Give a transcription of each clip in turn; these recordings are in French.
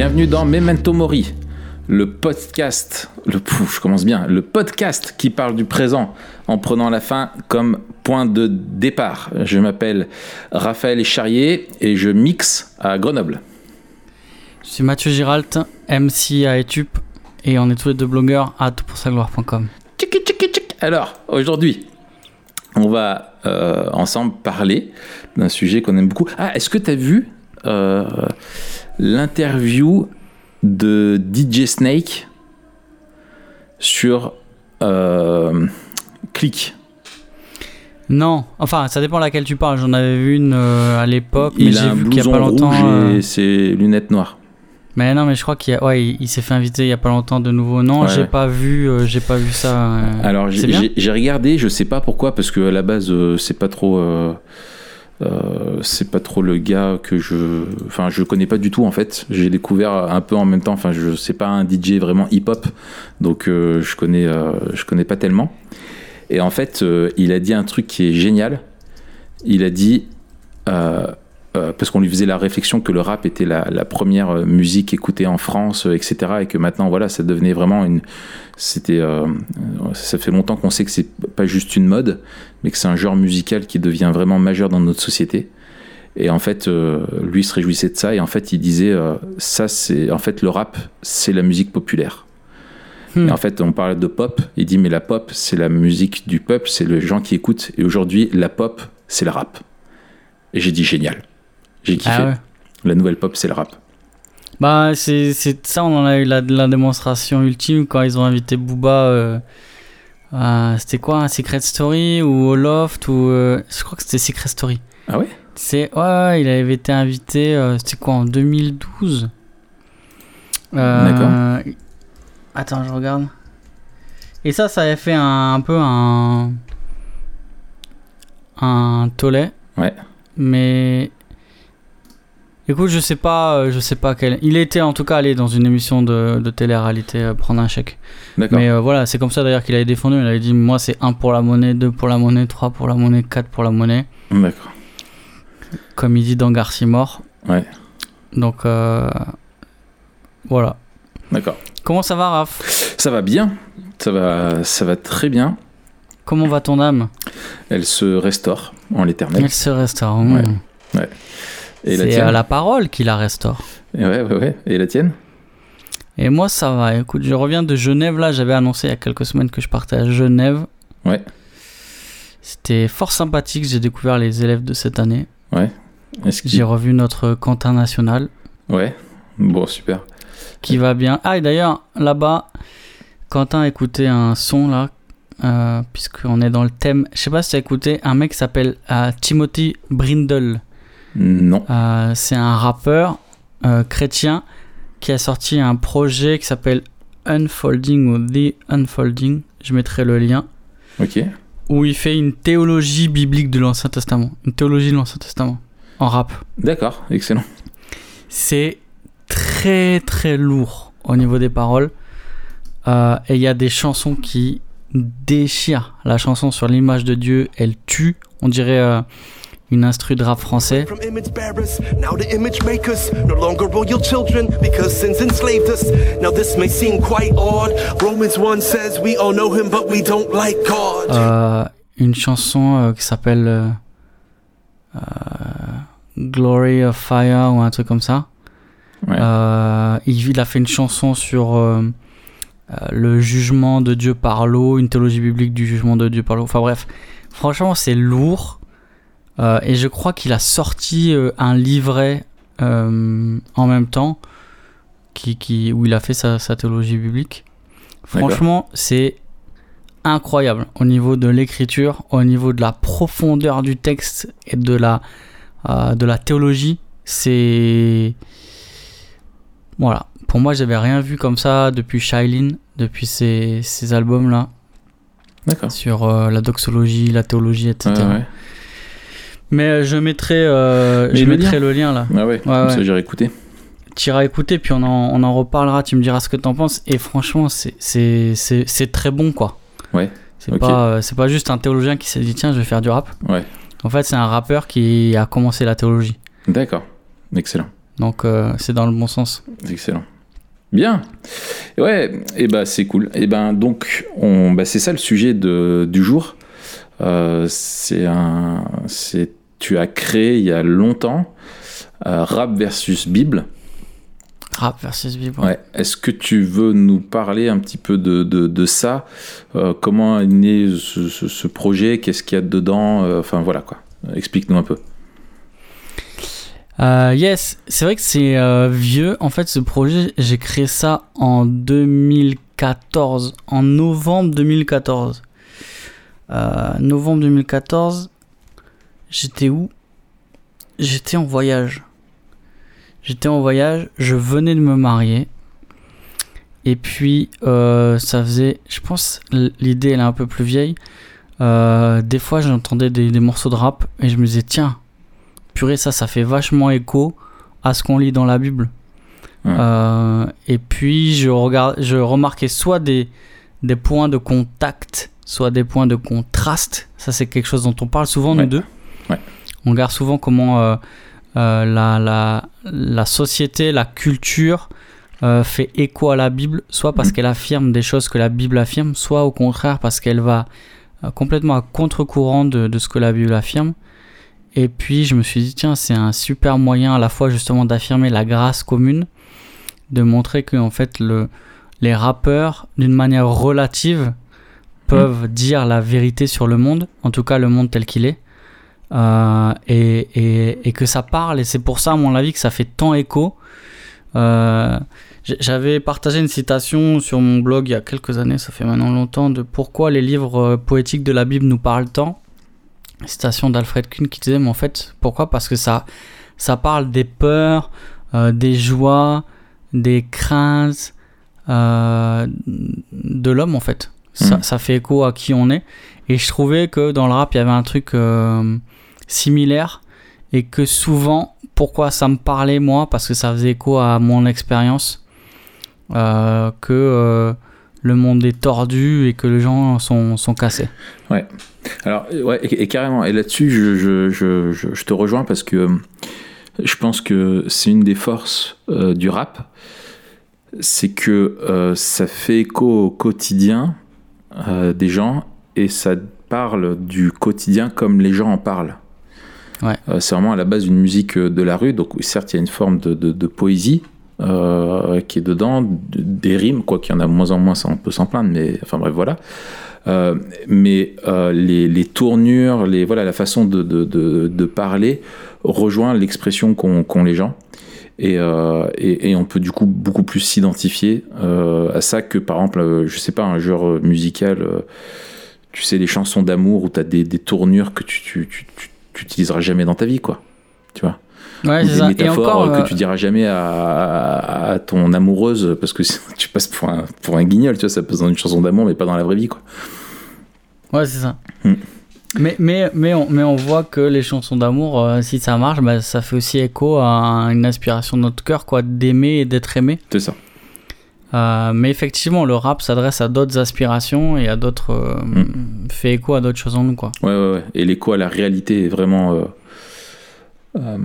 Bienvenue dans Memento Mori, le podcast, le pouf, je commence bien, le podcast qui parle du présent en prenant la fin comme point de départ. Je m'appelle Raphaël Charrier et je mixe à Grenoble. Je suis Mathieu Giralt, MC à Etup et on est tous les deux blogueurs à toutpoursagloire.com. Alors, aujourd'hui, on va euh, ensemble parler d'un sujet qu'on aime beaucoup. Ah, est-ce que tu as vu euh, l'interview de DJ Snake sur euh, Click Non, enfin ça dépend laquelle tu parles. J'en avais vu une euh, à l'époque, mais j'ai vu qu'il y a pas longtemps. rouge euh, et ses lunettes noires. Mais non, mais je crois qu'il a- ouais, il, il s'est fait inviter il y a pas longtemps de nouveau. Non, Ouais, j'ai ouais. pas vu, euh, j'ai pas vu ça. Alors j'ai- regardé, je sais pas pourquoi, parce que à la base c'est pas trop, euh, c'est pas trop le gars que je, enfin je connais pas du tout en fait. J'ai découvert un peu en même temps. Enfin je sais pas un DJ vraiment hip hop, donc euh, je connais, euh, je connais pas tellement. Et en fait il a dit un truc qui est génial. Il a dit euh, parce qu'on lui faisait la réflexion que le rap était la, la première euh, musique écoutée en France, euh, etc. Et que maintenant, voilà, ça devenait vraiment une. C'était. euh, ça fait longtemps qu'on sait que c'est pas juste une mode, mais que c'est un genre musical qui devient vraiment majeur dans notre société. Et en fait, euh, lui se réjouissait de ça. Et en fait, il disait euh, ça, c'est. En fait, le rap, c'est la musique populaire. Hmm. Et en fait, on parlait de pop. Il dit, mais la pop, c'est la musique du peuple, c'est le gens qui écoutent. Et aujourd'hui, la pop, c'est le rap. Et j'ai dit, génial. J'ai kiffé. Ah ouais. La nouvelle pop, c'est le rap. Bah, c'est c'est- ça, on en a eu la, la démonstration ultime quand ils ont invité Booba. euh, c'était quoi, Secret Story ou au Loft ou euh, je crois que c'était Secret Story. Ah ouais? C'est ouais, il avait été invité. euh, c'était quoi en 2012 Euh, D'accord. Attends, je regarde. Et ça, ça avait fait un, un peu un un tollé. Ouais. Mais écoute, je sais pas, euh, je sais pas quel. Il était en tout cas allé dans une émission de, de télé-réalité euh, prendre un chèque. Mais euh, voilà, c'est comme ça d'ailleurs qu'il avait défendu. Il avait dit moi c'est 1 pour la monnaie, 2 pour la monnaie, 3 pour la monnaie, 4 pour la monnaie. D'accord. Comme il dit dans Garcimore. Ouais. Donc euh, voilà. D'accord. Comment ça va, Raph? Ça va bien. Ça va, ça va très bien. Comment va ton âme? Elle se restaure en l'éternel. Elle se restaure. Ouais. mmh. Et la C'est à la parole qui la restaure. Et Ouais, ouais, ouais. Et la tienne Et moi, ça va. Écoute, je reviens de Genève. Là, j'avais annoncé il y a quelques semaines que je partais à Genève. Ouais. C'était fort sympathique. J'ai découvert les élèves de cette année. Qu'il- J'ai revu notre Quentin national Ouais. Bon, super. qui va bien. Ah, et d'ailleurs, là-bas, Quentin a écouté un son là, euh, puisqu'on est dans le thème. Je sais pas si tu as écouté un mec qui s'appelle euh, Timothy Brindle. Non. Euh, c'est un rappeur euh, chrétien qui a sorti un projet qui s'appelle Unfolding ou The Unfolding. Je mettrai le lien. Ok. Où il fait une théologie biblique de l'Ancien Testament. Une théologie de l'Ancien Testament. En rap. D'accord. Excellent. C'est très très lourd au niveau des paroles. Euh, et il y a des chansons qui déchirent. La chanson sur l'image de Dieu, elle tue. On dirait une instru de rap français. From image bearers, now the image makers, no longer royal children because sins enslaved us. Now this may seem quite odd. Romans 1 says we all know him, but we don't like God. Euh, une chanson euh, qui s'appelle euh, euh, Glory of Fire ou un truc comme ça. Ouais. Euh, il, il a fait une chanson sur euh, euh, le jugement de Dieu par l'eau, une théologie biblique du jugement de Dieu par l'eau. Enfin bref, franchement c'est lourd. Euh, et je crois qu'il a sorti euh, un livret euh, en même temps qui, qui, où il a fait sa, sa théologie biblique. Franchement, c'est incroyable au niveau de l'écriture, au niveau de la profondeur du texte et de la, euh, de la théologie. C'est. Voilà. Pour moi, j'avais rien vu comme ça depuis Shailene, depuis ces, ces albums-là. D'accord. sur euh, la doxologie, la théologie, etc. Ouais, ouais. Mais euh, je mettrai, euh, Mais je le mettrai lien. le lien là. Ah ouais, comme ouais. ça j'irai écouter. Tu iras écouter, puis on en, on en reparlera, tu me diras ce que t'en penses. Et franchement, c'est- c'est c'est- c'est très bon quoi. Ouais, C'est ok. pas, euh, c'est pas juste un théologien qui s'est dit tiens, je vais faire du rap. Ouais. En fait, c'est un rappeur qui a commencé la théologie. D'accord. Excellent. Donc euh, c'est dans le bon sens. Excellent. Bien. Ouais, et bah c'est cool. Et ben donc on, bah, c'est ça le sujet de, du jour. Euh, c'est un, c'est tu as créé il y a longtemps euh, rap versus Bible. Rap versus Bible. Ouais. Est-ce que tu veux nous parler un petit peu de, de, de ça Euh, Comment est né ce, ce- ce projet Qu'est-ce qu'il y a dedans Euh, Enfin voilà quoi. Explique-nous un peu. Euh, yes, c'est vrai que c'est euh, vieux. En fait, ce projet, j'ai créé ça en 2014, en novembre 2014. Euh, novembre 2014, j'étais où? J'étais en voyage. J'étais en voyage, je venais de me marier. Et puis, euh, ça faisait, je pense, l'idée elle est un peu plus vieille. Euh, des fois, j'entendais des, des morceaux de rap et je me disais, tiens, purée, ça, ça fait vachement écho à ce qu'on lit dans la Bible. Euh, et puis, je, regarde, je remarquais soit des, des points de contact, soit des points de contraste. Ça, c'est quelque chose dont on parle souvent, Ouais. nous deux. On regarde souvent comment euh, euh, la, la, la société, la culture euh, fait écho à la Bible, soit parce Mhm. qu'elle affirme des choses que la Bible affirme, soit au contraire parce qu'elle va complètement à contre-courant de, de ce que la Bible affirme. Et puis je me suis dit, tiens, c'est un super moyen à la fois justement d'affirmer la grâce commune, de montrer que en fait le, les rappeurs, d'une manière relative, peuvent dire la vérité sur le monde, en tout cas le monde tel qu'il est, euh, et, et, et que ça parle, et c'est pour ça, à mon avis, que ça fait tant écho. Euh, J'avais partagé une citation sur mon blog il y a quelques années, ça fait maintenant longtemps, de pourquoi les livres euh, poétiques de la Bible nous parlent tant. Citation d'Alfred Kuhn qui disait, mais en fait, pourquoi? Parce que ça, ça parle des peurs, euh, des joies, des craintes de l'homme en fait. Ça, Mhm. ça fait écho à qui on est. Et je trouvais que dans le rap, il y avait un truc euh, similaire et que souvent, pourquoi ça me parlait moi Parce que ça faisait écho à mon expérience euh, que euh, le monde est tordu et que les gens sont, sont cassés. Alors, euh, ouais, et, carrément. Et là-dessus, je, je, je, je- te rejoins parce que je pense que c'est une des forces du rap. C'est que ça fait écho au quotidien des gens et ça parle du quotidien comme les gens en parlent. Ouais. Euh, c'est vraiment à la base une musique euh, de la rue. Donc, certes, il y a une forme de, poésie euh, qui est dedans, de- des rimes, quoi qu'il y en a de moins en moins, on peut s'en plaindre, mais enfin bref, voilà. Mais les, tournures, les, voilà, la façon de, parler rejoint l'expression qu'ont les gens. Et, et, on peut du coup beaucoup plus s'identifier à ça que par exemple, euh, je sais pas, un genre musical, tu sais, les chansons d'amour où tu as des, tournures que tu, tu, tu utiliseras jamais dans ta vie, quoi. Tu vois Ouais, des ça. Et métaphores encore, euh, euh, que tu diras jamais à, à, à ton amoureuse parce que tu passes pour un, pour un guignol, tu vois, ça passe dans une chanson d'amour mais pas dans la vraie vie, quoi. Ouais, c'est ça. Hmm. Mais, mais, mais, on, mais on voit que les chansons d'amour, euh, si ça marche, bah, ça fait aussi écho à une aspiration de notre cœur, quoi, d'aimer et d'être aimé. C'est ça. Euh, mais effectivement, le rap s'adresse à d'autres aspirations et à d'autres. euh, Hmm. fait écho à d'autres choses en nous, quoi. Ouais, ouais, ouais. Et l'écho à la réalité est vraiment, euh,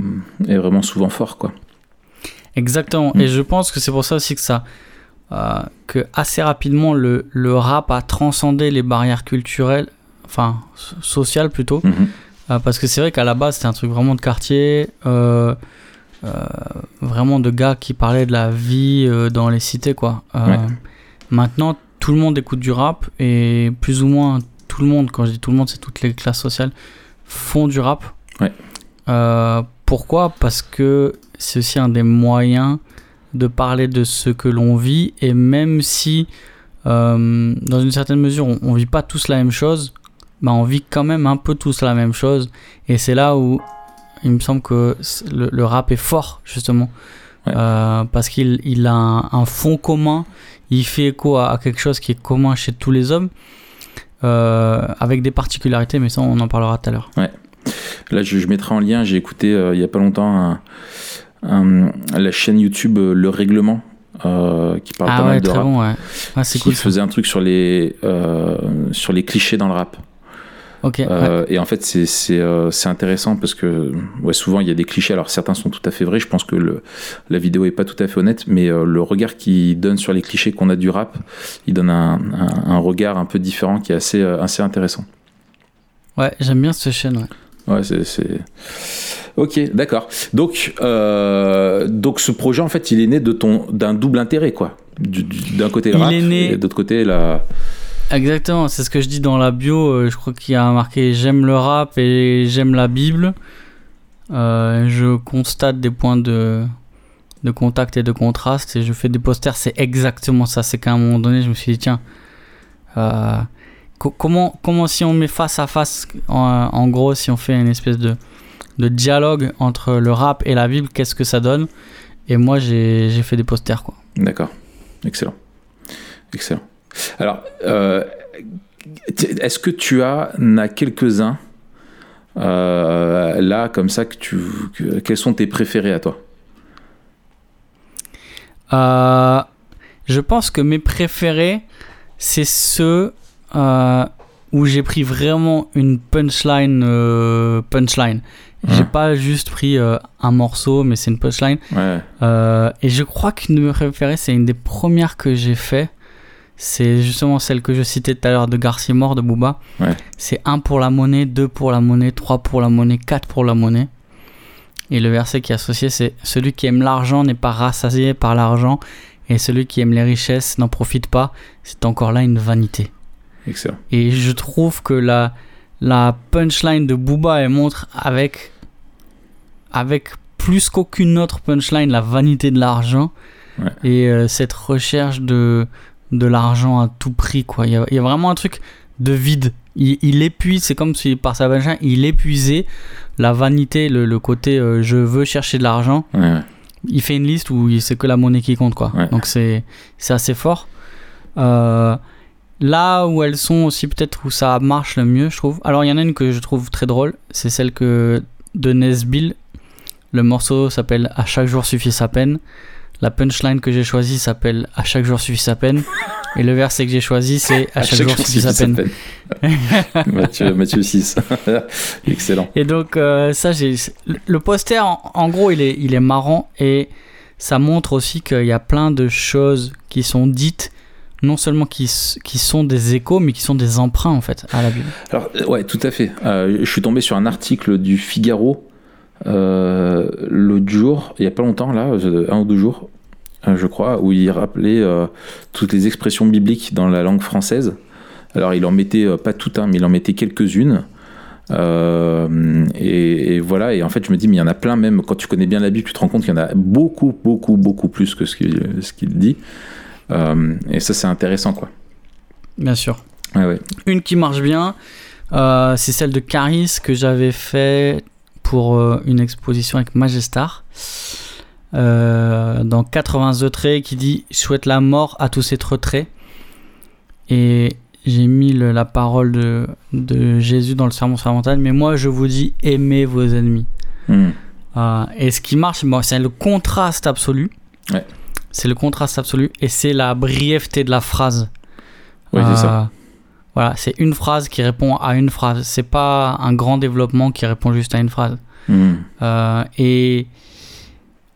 est vraiment souvent fort, quoi. Exactement. Mm. Et je pense que c'est pour ça aussi que ça. que assez rapidement, le, le rap a transcendé les barrières culturelles, enfin, so- sociales plutôt. Mhm. Euh, parce que c'est vrai qu'à la base, c'était un truc vraiment de quartier, vraiment de gars qui parlaient de la vie euh, dans les cités, quoi. Euh, Ouais. Maintenant, tout le monde écoute du rap et plus ou moins tout le monde, quand je dis tout le monde, c'est toutes les classes sociales, font du rap. Ouais. Euh, pourquoi? Parce que c'est aussi un des moyens de parler de ce que l'on vit et même si euh, dans une certaine mesure on, on vit pas tous la même chose, bah on vit quand même un peu tous la même chose et c'est là où il me semble que le, le rap est fort justement Ouais. Euh, parce qu'il il a un, un fond commun, il fait écho à, à quelque chose qui est commun chez tous les hommes euh, avec des particularités, mais ça, on en parlera tout à l'heure. Là, je, je mettrai en lien, j'ai écouté euh, il y a pas longtemps un- un- la chaîne YouTube Le Règlement, qui parle Ah pas ouais, mal de très rap, bon, c'est qui cool. ça. faisait un truc sur les, sur les clichés dans le rap. Ouais. Euh, Et en fait, c'est euh, intéressant parce que ouais, souvent il y a des clichés. Alors certains sont tout à fait vrais. Je pense que le, la vidéo est pas tout à fait honnête, mais euh, le regard qu'il donne sur les clichés qu'on a du rap, il donne un, un- un regard un peu différent qui est assez, euh, assez intéressant. Ouais, j'aime bien cette chaîne, ouais. Ouais, c'est. Ok, d'accord. Donc, euh, donc ce projet, en fait, il est né de ton d'un double intérêt, quoi. Du- du- D'un côté le Il rap est né- et de l'autre côté la. Exactement, c'est ce que je dis dans la bio. euh, je crois qu'il y a marqué j'aime le rap et j'aime la Bible. Euh, je constate des points de, de contact et de contraste et je fais des posters. C'est exactement ça. C'est qu'à un moment donné, je me suis dit, tiens, euh, co- comment, comment si on met face à face, en, gros, si on fait une espèce de, de dialogue entre le rap et la Bible, qu'est-ce que ça donne? Et moi, j'ai fait des posters. D'accord. Excellent. Excellent. Alors, euh, est-ce que tu as, as quelques-uns euh, là, comme ça, que tu, que- quels sont tes préférés à toi? Euh, je pense que mes préférés, c'est ceux où j'ai pris vraiment une punchline. punchline. J'ai Ouais. pas juste pris euh, un morceau, mais c'est une punchline. Ouais. Euh, et je crois qu'une de mes préférées, c'est une des premières que j'ai fait. C'est justement celle que je citais tout à l'heure de Garcia Mort de Booba. Ouais. C'est 1 pour la monnaie, 2 pour la monnaie, 3 pour la monnaie, 4 pour la monnaie. Et le verset qui est associé, c'est Celui qui aime l'argent n'est pas rassasié par l'argent, et celui qui aime les richesses n'en profite pas. C'est encore là une vanité. Excellent. Et je trouve que la, la punchline de Booba, elle montre avec, avec plus qu'aucune autre punchline la vanité de l'argent Ouais. et euh, cette recherche de, de l'argent à tout prix. Quoi. Il, y a, il y a vraiment un truc de vide. Il, il épuise, c'est comme si par sa punchline, il épuisait la vanité, le, le côté euh, je veux chercher de l'argent Ouais, ouais. il fait une liste où c'est que la monnaie qui compte quoi. Ouais. Donc c'est c'est assez fort. Euh, là où elles sont aussi peut-être où ça marche le mieux, je trouve. Alors il y en a une que je trouve très drôle, c'est celle que de Nesbill. Le morceau s'appelle À chaque jour suffit sa peine. La punchline que j'ai choisie s'appelle À chaque jour suffit sa peine. Et le verset que j'ai choisi c'est À, chaque, jour suffit sa peine. Mathieu, Mathieu 6. Excellent. Et donc euh, ça, j'ai le poster en, en gros il est il est marrant et ça montre aussi qu'il y a plein de choses qui sont dites non seulement qui, qui sont des échos mais qui sont des emprunts en fait à la Bible. Alors, euh, ouais, tout à fait. Euh, je suis tombé sur un article du Figaro euh, l'autre jour, il y a pas longtemps, là, euh, un ou deux jours, euh, je crois, où il rappelait euh, toutes les expressions bibliques dans la langue française. Alors, il en mettait euh, pas toutes, hein, mais il en mettait quelques-unes. Euh, et, et voilà, et en fait, je me dis, mais il y en a plein, même quand tu connais bien la Bible, tu te rends compte qu'il y en a beaucoup, beaucoup, beaucoup plus que ce qu'il ce dit. Et ça, c'est intéressant, quoi. Bien sûr. Ouais, ouais. Une qui marche bien, c'est celle de Caris que j'avais fait pour euh, une exposition avec Majestar. Euh, dans 82 traits qui dit Je souhaite la mort à tous ces retraits. Et j'ai mis le- la parole de, de Jésus dans le sermon sur la montagne. Mais moi, je vous dis aimez vos ennemis. Hmm. Euh, et ce qui marche, bon, c'est le contraste absolu. Ouais. C'est le contraste absolu et c'est la brièveté de la phrase. Ouais, c'est ça. Voilà, c'est une phrase qui répond à une phrase. C'est pas un grand développement qui répond juste à une phrase. Hmm. Euh, et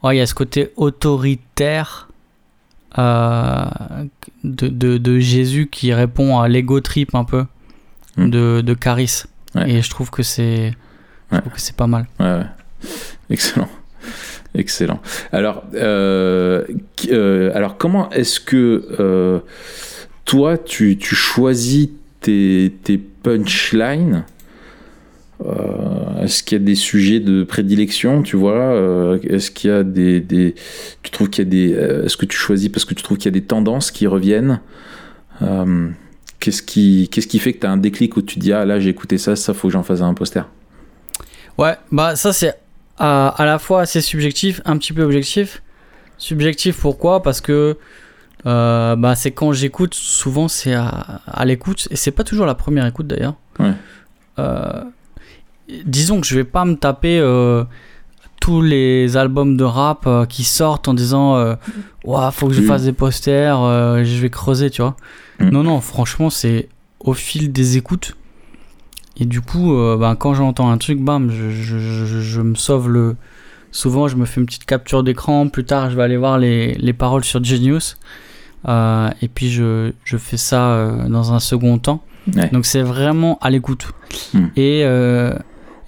ouais, il y a ce côté autoritaire euh, de, de, de Jésus qui répond à l'ego trip un peu Mm. de, de Caris. Ouais. Et je trouve que c'est Ouais. c'est pas mal. Ouais, ouais. Excellent. Excellent. Alors, euh, euh, alors comment est-ce que toi, tu, tu choisis tes, tes punchlines Euh, Est-ce qu'il y a des sujets de prédilection, tu vois Euh, Est-ce qu'il y a des, des- tu trouves qu'il y a des, euh, est-ce que tu choisis parce que tu trouves qu'il y a des tendances qui reviennent Qu'est-ce qui, qu'est-ce qui fait que tu as un déclic où tu te dis ah là j'ai écouté ça, ça faut que j'en fasse un poster? Ouais, bah ça c'est à, à la fois assez subjectif, un petit peu objectif. Subjectif pourquoi? Parce que Euh, bah, c'est quand j'écoute, souvent c'est à, à l'écoute, et c'est pas toujours la première écoute d'ailleurs. Ouais. Euh, disons que je vais pas me taper euh, tous les albums de rap qui sortent en disant euh, Ouah, faut que je fasse des posters, je vais creuser, tu vois. Mm. Non, non, franchement, c'est au fil des écoutes. Et du coup, ben, quand j'entends un truc, bam, je, je, je- je me sauve le. Souvent, je me fais une petite capture d'écran. Plus tard, je vais aller voir les, les paroles sur Genius. Euh, et puis, je, je fais ça euh, dans un second temps. Ouais. Donc, c'est vraiment à l'écoute. Hmm. Et euh,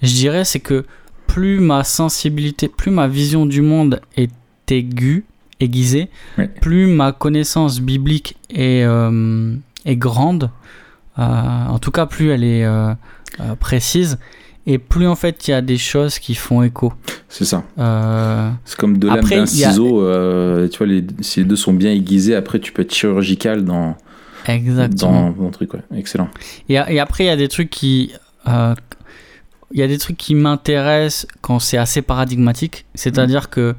je dirais, c'est que plus ma sensibilité, plus ma vision du monde est aiguë, aiguisée, Ouais. plus ma connaissance biblique est, euh, est grande. Euh, en tout cas, plus elle est euh, euh, précise. Et plus en fait il y a des choses qui font écho. C'est ça. Euh, C'est comme de lame Après, d'un y a- ciseau. euh, tu vois, les, si les deux sont bien aiguisés, après tu peux être chirurgical dans, exactement. dans ton truc. Ouais. Excellent. Et, et après, il y a des trucs qui. euh, Il y a des trucs qui m'intéressent quand c'est assez paradigmatique. C'est-à-dire que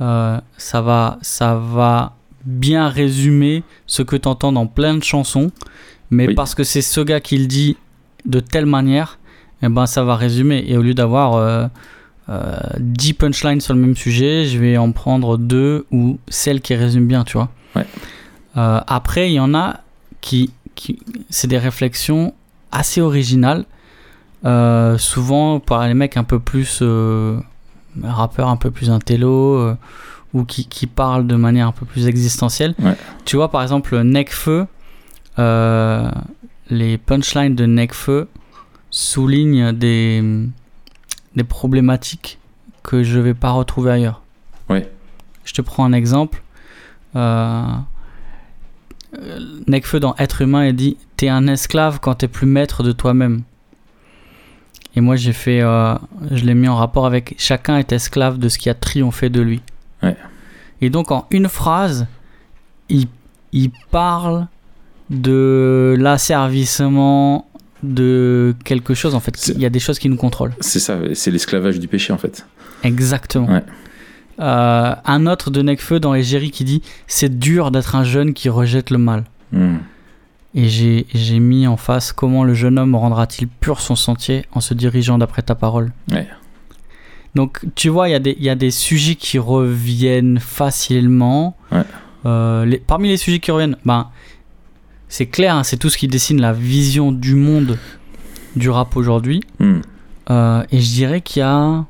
euh, ça, va, ça va bien résumer ce que tu entends dans plein de chansons. Mais Oui. parce que c'est ce gars qui le dit de telle manière, eh ben, ça va résumer. Et au lieu d'avoir euh, euh, 10 punchlines sur le même sujet, je vais en prendre deux ou celle qui résume bien, tu vois. Ouais. Euh, après, il y en a qui, qui c'est des réflexions assez originales, euh, souvent par les mecs un peu plus euh, rappeurs, un peu plus intello, euh, ou qui, qui parlent de manière un peu plus existentielle. Ouais. Tu vois, par exemple, Necfeu, euh, les punchlines de Necfeu soulignent des, des problématiques que je vais pas retrouver ailleurs. Ouais. Je te prends un exemple. Euh, Necfeu dans Être humain, il dit T'es un esclave quand t'es plus maître de toi-même. Et moi, j'ai fait. euh, je l'ai mis en rapport avec Chacun est esclave de ce qui a triomphé de lui. Ouais. Et donc, en une phrase, il, il parle de l'asservissement de quelque chose. En fait, il y a des choses qui nous contrôlent. C'est ça, c'est l'esclavage du péché en fait. Exactement. Ouais. Euh, un autre de Necfeu dans Égérie qui dit C'est dur d'être un jeune qui rejette le mal. Hmm. Et j'ai mis en face comment le jeune homme rendra-t-il pur son sentier en se dirigeant d'après ta parole. Ouais. Donc tu vois, il y, a des- il y a des sujets qui reviennent facilement. Ouais. Euh, les- parmi les sujets qui reviennent, ben, c'est clair, hein, c'est tout ce qui dessine la vision du monde du rap aujourd'hui. Hmm. Euh, et je dirais qu'il y a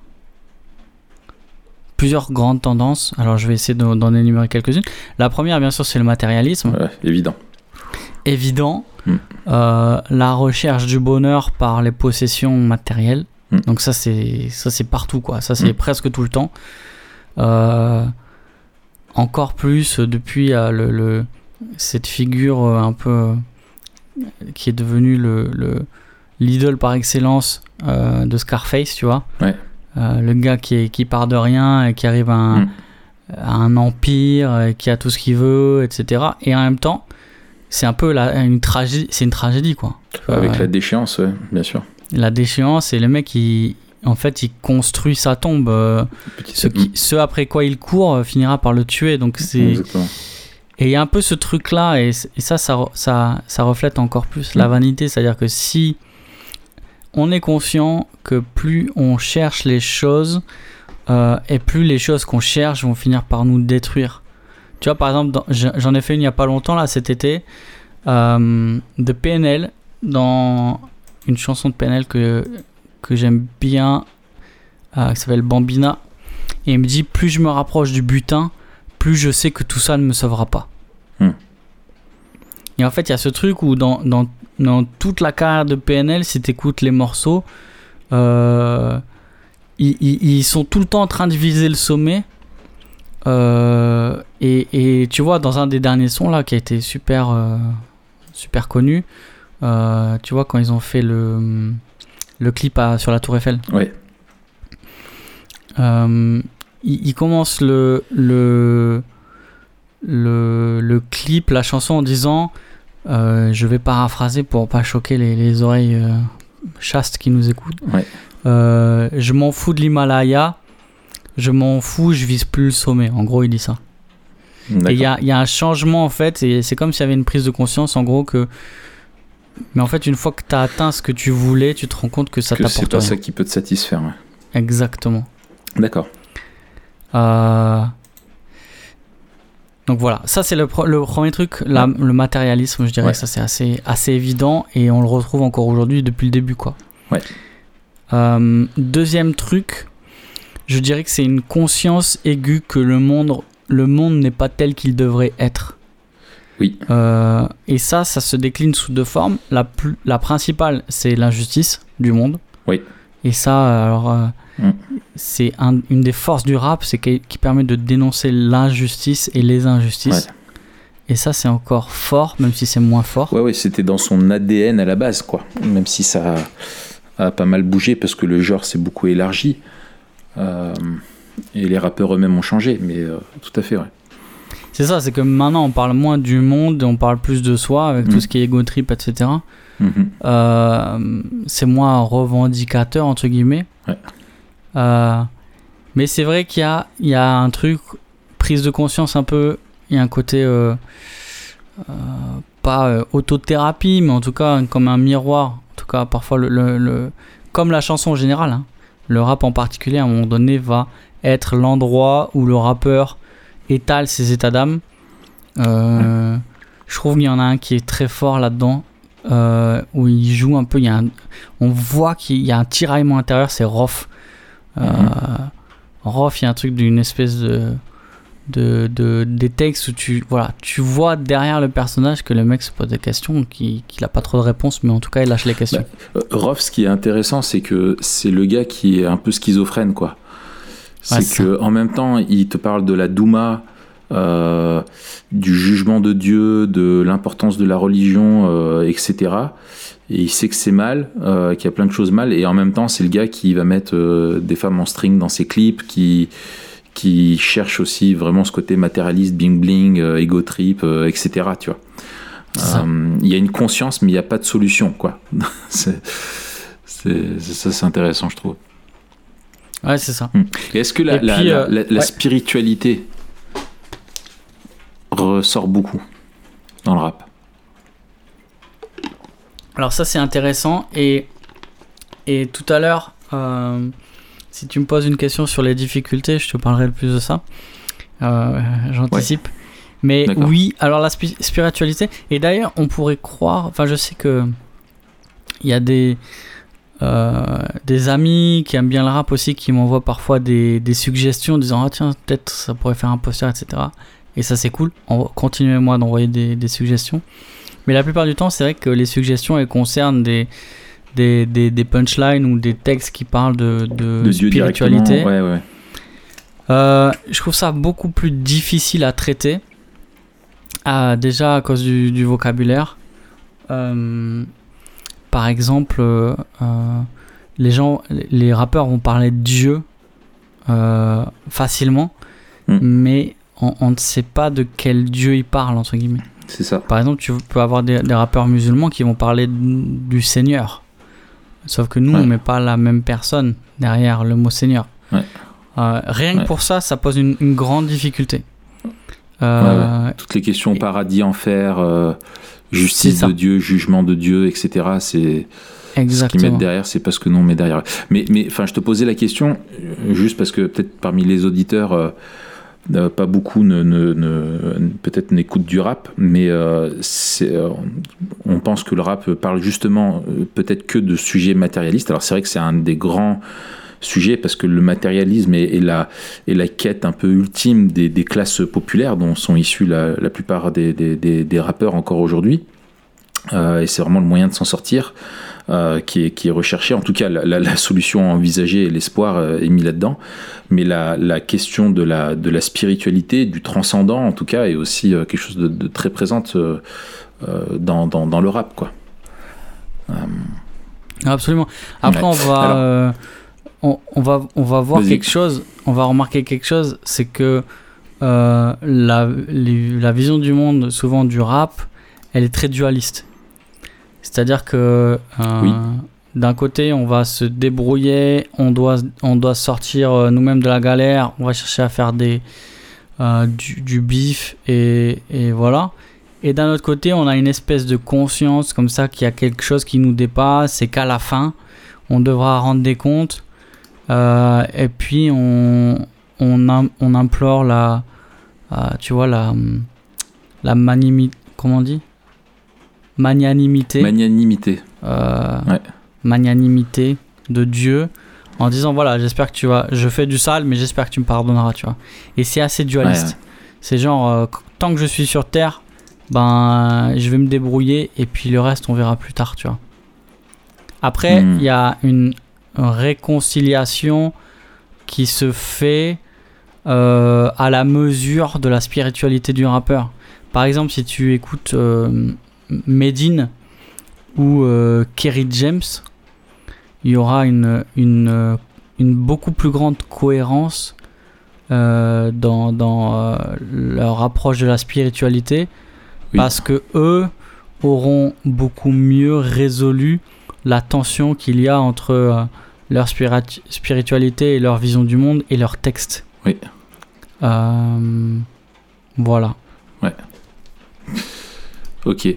plusieurs grandes tendances. Alors je vais essayer d'en énumérer quelques-unes. La première, bien sûr, c'est le matérialisme. Ouais, évident. Évident. Mm. Euh, la recherche du bonheur par les possessions matérielles. Mm. Donc ça, c'est ça c'est partout, quoi. Ça, c'est presque tout le temps. Euh, encore plus depuis le, le- cette figure euh, un peu euh, qui est devenue le le- l'idole par excellence euh, de Scarface, tu vois. Ouais. Euh, le gars qui, est, qui part de rien et qui arrive à un, Mm. à un empire, et qui a tout ce qu'il veut, etc. Et en même temps, c'est un peu la, une tragédie, c'est une tragédie quoi. Avec la déchéance, ouais, bien sûr. La déchéance et le mec il en fait il construit sa tombe. ce, qui, ce après quoi il court finira par le tuer. Donc c'est Exactement. Et il y a un peu ce truc là et, ça, ça ça ça reflète encore plus la Mm. vanité, c'est-à-dire que si on est conscient que plus on cherche les choses euh, et plus les choses qu'on cherche vont finir par nous détruire. Tu vois, par exemple, j'en ai fait une il y a pas longtemps, là, cet été, euh, de PNL, dans une chanson de PNL que, que j'aime bien, euh, qui s'appelle Bambina. Et il me dit plus je me rapproche du butin, plus je sais que tout ça ne me sauvera pas. Hmm. Et en fait, il y a ce truc où dans, dans, dans toute la carrière de PNL, si tu écoutes les morceaux, euh, ils, ils- ils sont tout le temps en train de viser le sommet. Euh, et, et tu vois, dans un des derniers sons là, qui a été super, euh, super connu, tu vois, quand ils ont fait le, le clip à- sur la Tour Eiffel. Ouais. Il, il commence le, le, le, le clip, la chanson en disant euh, Je vais paraphraser pour pas choquer les, les oreilles euh, chastes qui nous écoutent. Ouais. Euh, je m'en fous de l'Himalaya, je m'en fous, je vise plus le sommet. En gros, il dit ça. Et il y a, y a un changement en fait, et c'est comme s'il y avait une prise de conscience en gros que. Mais en fait, une fois que tu as atteint ce que tu voulais, tu te rends compte que ça t'apporte c'est pas rien. ça qui peut te satisfaire. ouais. Exactement. D'accord. Euh, Donc voilà, ça c'est le, premier truc, la- le matérialisme, je dirais Ouais. que ça c'est assez, assez évident et on le retrouve encore aujourd'hui depuis le début quoi. Ouais. Euh, deuxième truc, je dirais que c'est une conscience aiguë que le monde, le monde n'est pas tel qu'il devrait être. Oui. Euh, et ça, ça se décline sous deux formes. La, plus, la principale, c'est l'injustice du monde. Oui. Et ça, alors, euh, Mm. c'est un- une des forces du rap, c'est qui, qui permet de dénoncer l'injustice et les injustices. Et ça, c'est encore fort, même si c'est moins fort. Ouais, ouais, c'était dans son ADN à la base, quoi. Même si ça a, a pas mal bougé parce que le genre s'est beaucoup élargi. Euh, et les rappeurs eux-mêmes ont changé, mais euh, tout à fait, ouais. C'est ça, c'est que maintenant, on parle moins du monde, on parle plus de soi, avec Mm. tout ce qui est ego trip, etc. Mhm. Euh, c'est moins revendicateur, entre guillemets. Ouais. Euh, mais c'est vrai qu'il y a, il y a un truc, prise de conscience un peu, il y a un côté, euh, pas autothérapie, mais en tout cas comme un miroir. En tout cas, parfois, le, le- le- comme la chanson en général, hein, le rap en particulier, à un moment donné, va être l'endroit où le rappeur étale ses états d'âme. Euh, Je trouve qu'il y en a un qui est très fort là-dedans, euh, où il joue un peu. Il y a un- on voit qu'il y a un tiraillement intérieur, c'est Rof. Euh, Rof, il y a un truc d'une espèce de, de, de- des textes où tu, voilà, tu vois derrière le personnage que le mec se pose des questions, qu'il n'a pas trop de réponses, mais en tout cas, il lâche les questions. Euh, Rof, ce qui est intéressant, c'est que c'est le gars qui est un peu schizophrène, quoi. C'est Ouais, que en même temps, il te parle de la Douma, euh, du jugement de Dieu, de l'importance de la religion, euh, etc. Et il sait que c'est mal, euh, qu'il y a plein de choses mal, et en même temps, c'est le gars qui va mettre des femmes en string dans ses clips, qui qui cherche aussi vraiment ce côté matérialiste, bling bling, euh, ego trip, etc. Tu vois. Il y a une conscience, mais il n'y a pas de solution, quoi. c'est ça, c'est intéressant, je trouve. Ouais, c'est ça. Et est-ce que la, Et la- puis, la- la- la ouais. spiritualité ressort beaucoup dans le rap Alors ça c'est intéressant et, et tout à l'heure, euh, si tu me poses une question sur les difficultés, je te parlerai le plus de ça. Euh, J'anticipe. Mais oui, alors la spi- spiritualité, et d'ailleurs on pourrait croire, enfin je sais que il y a des, euh, des amis qui aiment bien le rap aussi qui m'envoient parfois des, des suggestions en disant ah tiens peut-être ça pourrait faire un poster etc. Et ça c'est cool, En- continuez-moi d'envoyer des, des suggestions. Mais la plupart du temps, c'est vrai que les suggestions elles concernent des, des, des, des punchlines ou des textes qui parlent de, de, spiritualité. directement. Ouais, ouais. Euh, je trouve ça beaucoup plus difficile à traiter. Ah, déjà à cause du, du vocabulaire. Euh, par exemple, euh, les gens, les rappeurs vont parler de Dieu facilement, Mm. mais on, on ne sait pas de quel Dieu ils parlent entre guillemets. C'est ça. Par exemple, tu peux avoir des, des rappeurs musulmans qui vont parler du Seigneur. Sauf que nous, Ouais. on met pas la même personne derrière le mot Seigneur. Ouais. Euh, rien Ouais. que pour ça, ça pose une, une grande difficulté. Euh, Toutes les questions Et- paradis, enfer, euh, justice de Dieu, jugement de Dieu, etc. C'est ce qu'ils mettent derrière, c'est pas ce que nous on met derrière. Mais, mais enfin, je te posais la question juste parce que peut-être parmi les auditeurs, euh, pas beaucoup ne, peut-être n'écoutent du rap, mais euh, euh, on pense que le rap parle justement peut-être que de sujets matérialistes. Alors c'est vrai que c'est un des grands sujets parce que le matérialisme est, est la, quête un peu ultime des, classes populaires dont sont issus la, plupart des, rappeurs encore aujourd'hui. Et c'est vraiment le moyen de s'en sortir euh, qui, est, qui est recherché. En tout cas, la, la- la solution envisagée et l'espoir euh, est mis là-dedans. Mais la, la question de la, de la spiritualité, du transcendant, en tout cas, est aussi euh, quelque chose de, de très présente dans, dans, dans le rap. Quoi. Absolument. Après, Ouais. on va, Alors- on, on va, on va voir quelque chose. On va remarquer quelque chose, c'est que la, les- la vision du monde, souvent du rap, elle est très dualiste. C'est-à-dire que euh, Oui. d'un côté, on va se débrouiller, on doit, on doit sortir euh, nous-mêmes de la galère, on va chercher à faire des, euh, du, du bif et, et voilà. Et d'un autre côté, on a une espèce de conscience comme ça qu'il y a quelque chose qui nous dépasse et qu'à la fin, on devra rendre des comptes. Euh, et puis on, on, im- on implore la, euh, tu vois, la, la manimi- comment on dit? Magnanimité. Magnanimité. euh, Ouais. magnanimité de Dieu en disant voilà j'espère que tu vas je fais du sale mais j'espère que tu me pardonneras tu vois et c'est assez dualiste Ouais, c'est genre euh, tant que je suis sur terre ben je vais me débrouiller et puis le reste on verra plus tard tu vois après il Hmm. y a une réconciliation qui se fait euh, à la mesure de la spiritualité du rappeur par exemple si tu écoutes euh, Medine ou euh, Kerry James, il y aura une, une, une beaucoup plus grande cohérence euh, dans, dans euh, leur approche de la spiritualité Oui. parce que eux auront beaucoup mieux résolu la tension qu'il y a entre euh, leur spiratu- spiritualité et leur vision du monde et leur texte. Oui. Voilà. Ok.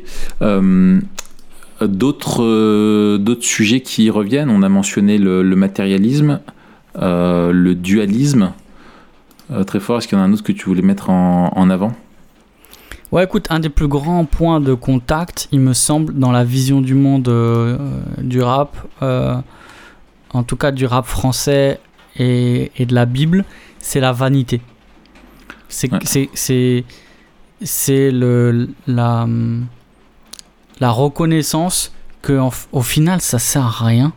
Euh, d'autres, euh, d'autres sujets qui reviennent. On a mentionné le, le matérialisme, euh, le dualisme. Très fort. Est-ce qu'il y en a un autre que tu voulais mettre en, en avant? Ouais, écoute, un des plus grands points de contact, il me semble, dans la vision du monde du rap, en tout cas du rap français et, et de la Bible, c'est la vanité. C'est Ouais. c'est- c'est c'est le la la reconnaissance que en au final ça sert à rien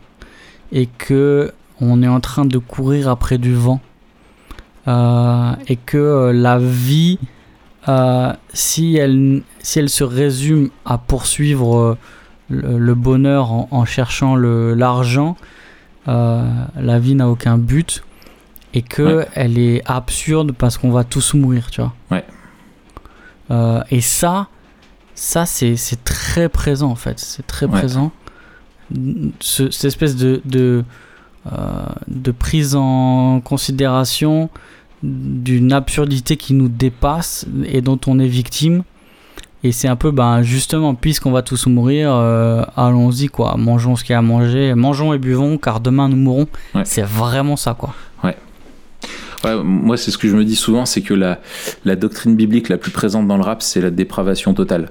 et que on est en train de courir après du vent Euh, et que euh, la vie euh, si, elle, si elle se résume à poursuivre le, le bonheur en, en cherchant le- l'argent, euh, la vie n'a aucun but et que Ouais. elle est absurde parce qu'on va tous mourir, tu vois. Ouais. Euh, et ça, ça c'est très présent en fait, c'est très Ouais. présent. Ce- cette espèce de, de, euh, de prise en considération d'une absurdité qui nous dépasse et dont on est victime. Et c'est un peu, ben, justement, puisqu'on va tous mourir, euh, allons-y, quoi. Mangeons ce qu'il y a à manger, mangeons et buvons, car demain nous mourrons. Ouais. C'est vraiment ça, quoi. Ouais, moi, c'est ce que je me dis souvent, c'est que la, la doctrine biblique la plus présente dans le rap, c'est la dépravation totale.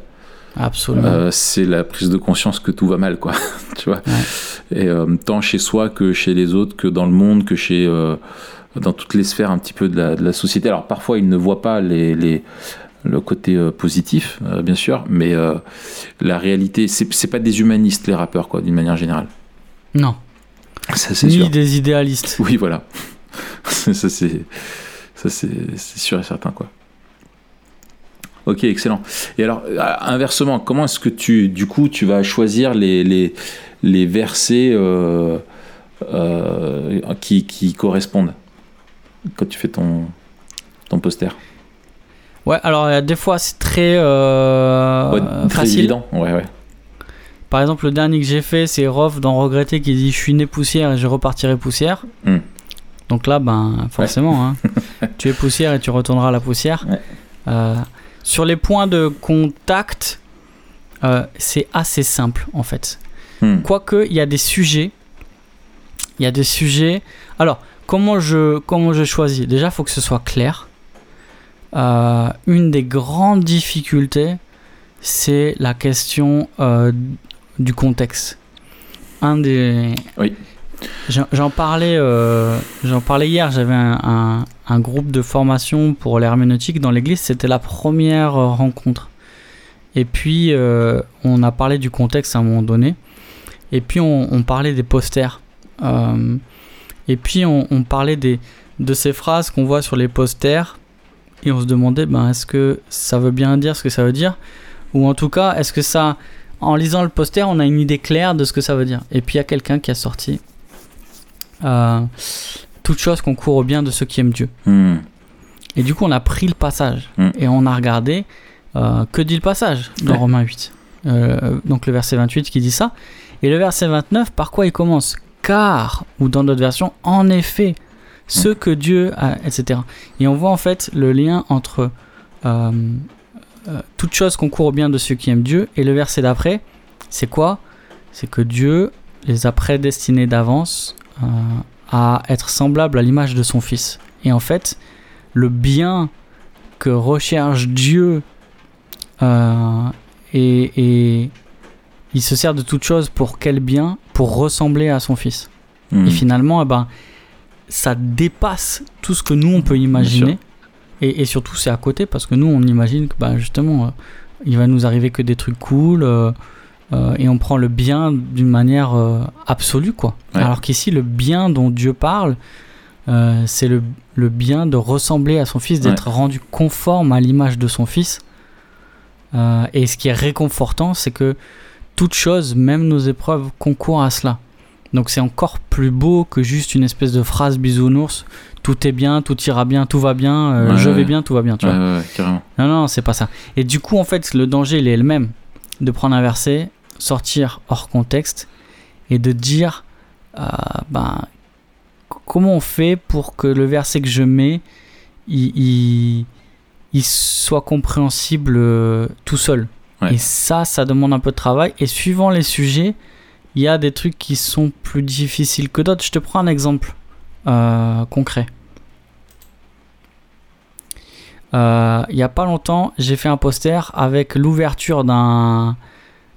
Absolument. Euh, c'est la prise de conscience que tout va mal, quoi. tu vois. Et euh, tant chez soi que chez les autres, que dans le monde, que chez euh, dans toutes les sphères un petit peu de la, de la société. Alors parfois, ils ne voient pas les, les le côté positif, bien sûr, mais la réalité, c'est pas des humanistes les rappeurs, quoi, d'une manière générale. non. Ça, c'est Ni sûr. des idéalistes. Oui, voilà. ça, c'est ça, c'est c'est sûr et certain, quoi. Ok, excellent. Et alors, euh, inversement, comment est-ce que tu, du coup, tu vas choisir les, les, les versets euh, euh, qui, qui correspondent quand tu fais ton, ton poster? Ouais, alors des fois c'est très, euh, Ouais, Très facile. évident. Ouais, ouais. Par exemple, le dernier que j'ai fait, c'est Rof dans Regretter qui dit Je suis né poussière et je repartirai poussière. Hmm. Donc là, ben, forcément, hein, tu es poussière et tu retourneras à la poussière. Ouais. Euh, sur les points de contact, euh, c'est assez simple en fait. Hmm. Quoique, il y a des sujets. Il y a des sujets. Alors, comment je, comment je choisis? Déjà, il faut que ce soit clair. Euh, une des grandes difficultés, c'est la question du contexte. Un des. Oui. J'en parlais, euh, parlais hier. J'avais un, groupe de formation pour l'herméneutique dans l'église. C'était la première euh, rencontre. Et puis, euh, on a parlé du contexte à un moment donné. Et puis, on, parlait des posters. Et puis, on, on parlait des, de ces phrases qu'on voit sur les posters. Et on se demandait, ben, est-ce que ça veut bien dire ce que ça veut dire Ou en tout cas, est-ce que ça. En lisant le poster, on a une idée claire de ce que ça veut dire. Et puis, il y a quelqu'un qui a sorti. Toute chose concourt au bien de ceux qui aiment Dieu. Hmm. Et du coup, on a pris le passage Mm. et on a regardé euh, que dit le passage dans Ouais. Romains 8. Euh, donc le verset 28 qui dit ça. Et le verset 29, par quoi il commence? Car, ou dans d'autres versions, en effet, ce que Dieu a, etc. Et on voit en fait le lien entre euh, euh, toute chose concourt au bien de ceux qui aiment Dieu. Et le verset d'après, c'est quoi? C'est que Dieu les a prédestinés d'avance euh, à être semblables à l'image de son Fils. Et en fait, le bien que recherche Dieu euh, et, et il se sert de toute chose pour quel bien? Pour ressembler à son Fils. Hmm. Et finalement, eh ben, ça dépasse tout ce que nous, on peut imaginer. Et, et surtout, c'est à côté, parce que nous, on imagine que ben, justement, euh, il va nous arriver que des trucs cool, euh, et on prend le bien d'une manière euh, absolue, quoi. Ouais. Alors qu'ici, le bien dont Dieu parle, euh, c'est le, le bien de ressembler à son Fils, d'être rendu conforme à l'image de son Fils. Et ce qui est réconfortant, c'est que toute chose, même nos épreuves, concourent à cela. Donc c'est encore plus beau que juste une espèce de phrase bisounours. Tout est bien, tout ira bien, tout va bien, euh, Ouais, je vais ouais. bien, tout va bien. Tu Ouais, vois. ouais, ouais, carrément. Non, non, c'est pas ça. Et du coup, en fait, le danger, il est le même. De prendre un verset, sortir hors contexte et de dire, euh, ben, comment on fait pour que le verset que je mets, il, il, il soit compréhensible euh, tout seul. Ouais. Et ça, ça demande un peu de travail. Et suivant les sujets, il y a des trucs qui sont plus difficiles que d'autres. Je te prends un exemple euh, concret. Il y a pas longtemps, j'ai fait un poster avec l'ouverture d'un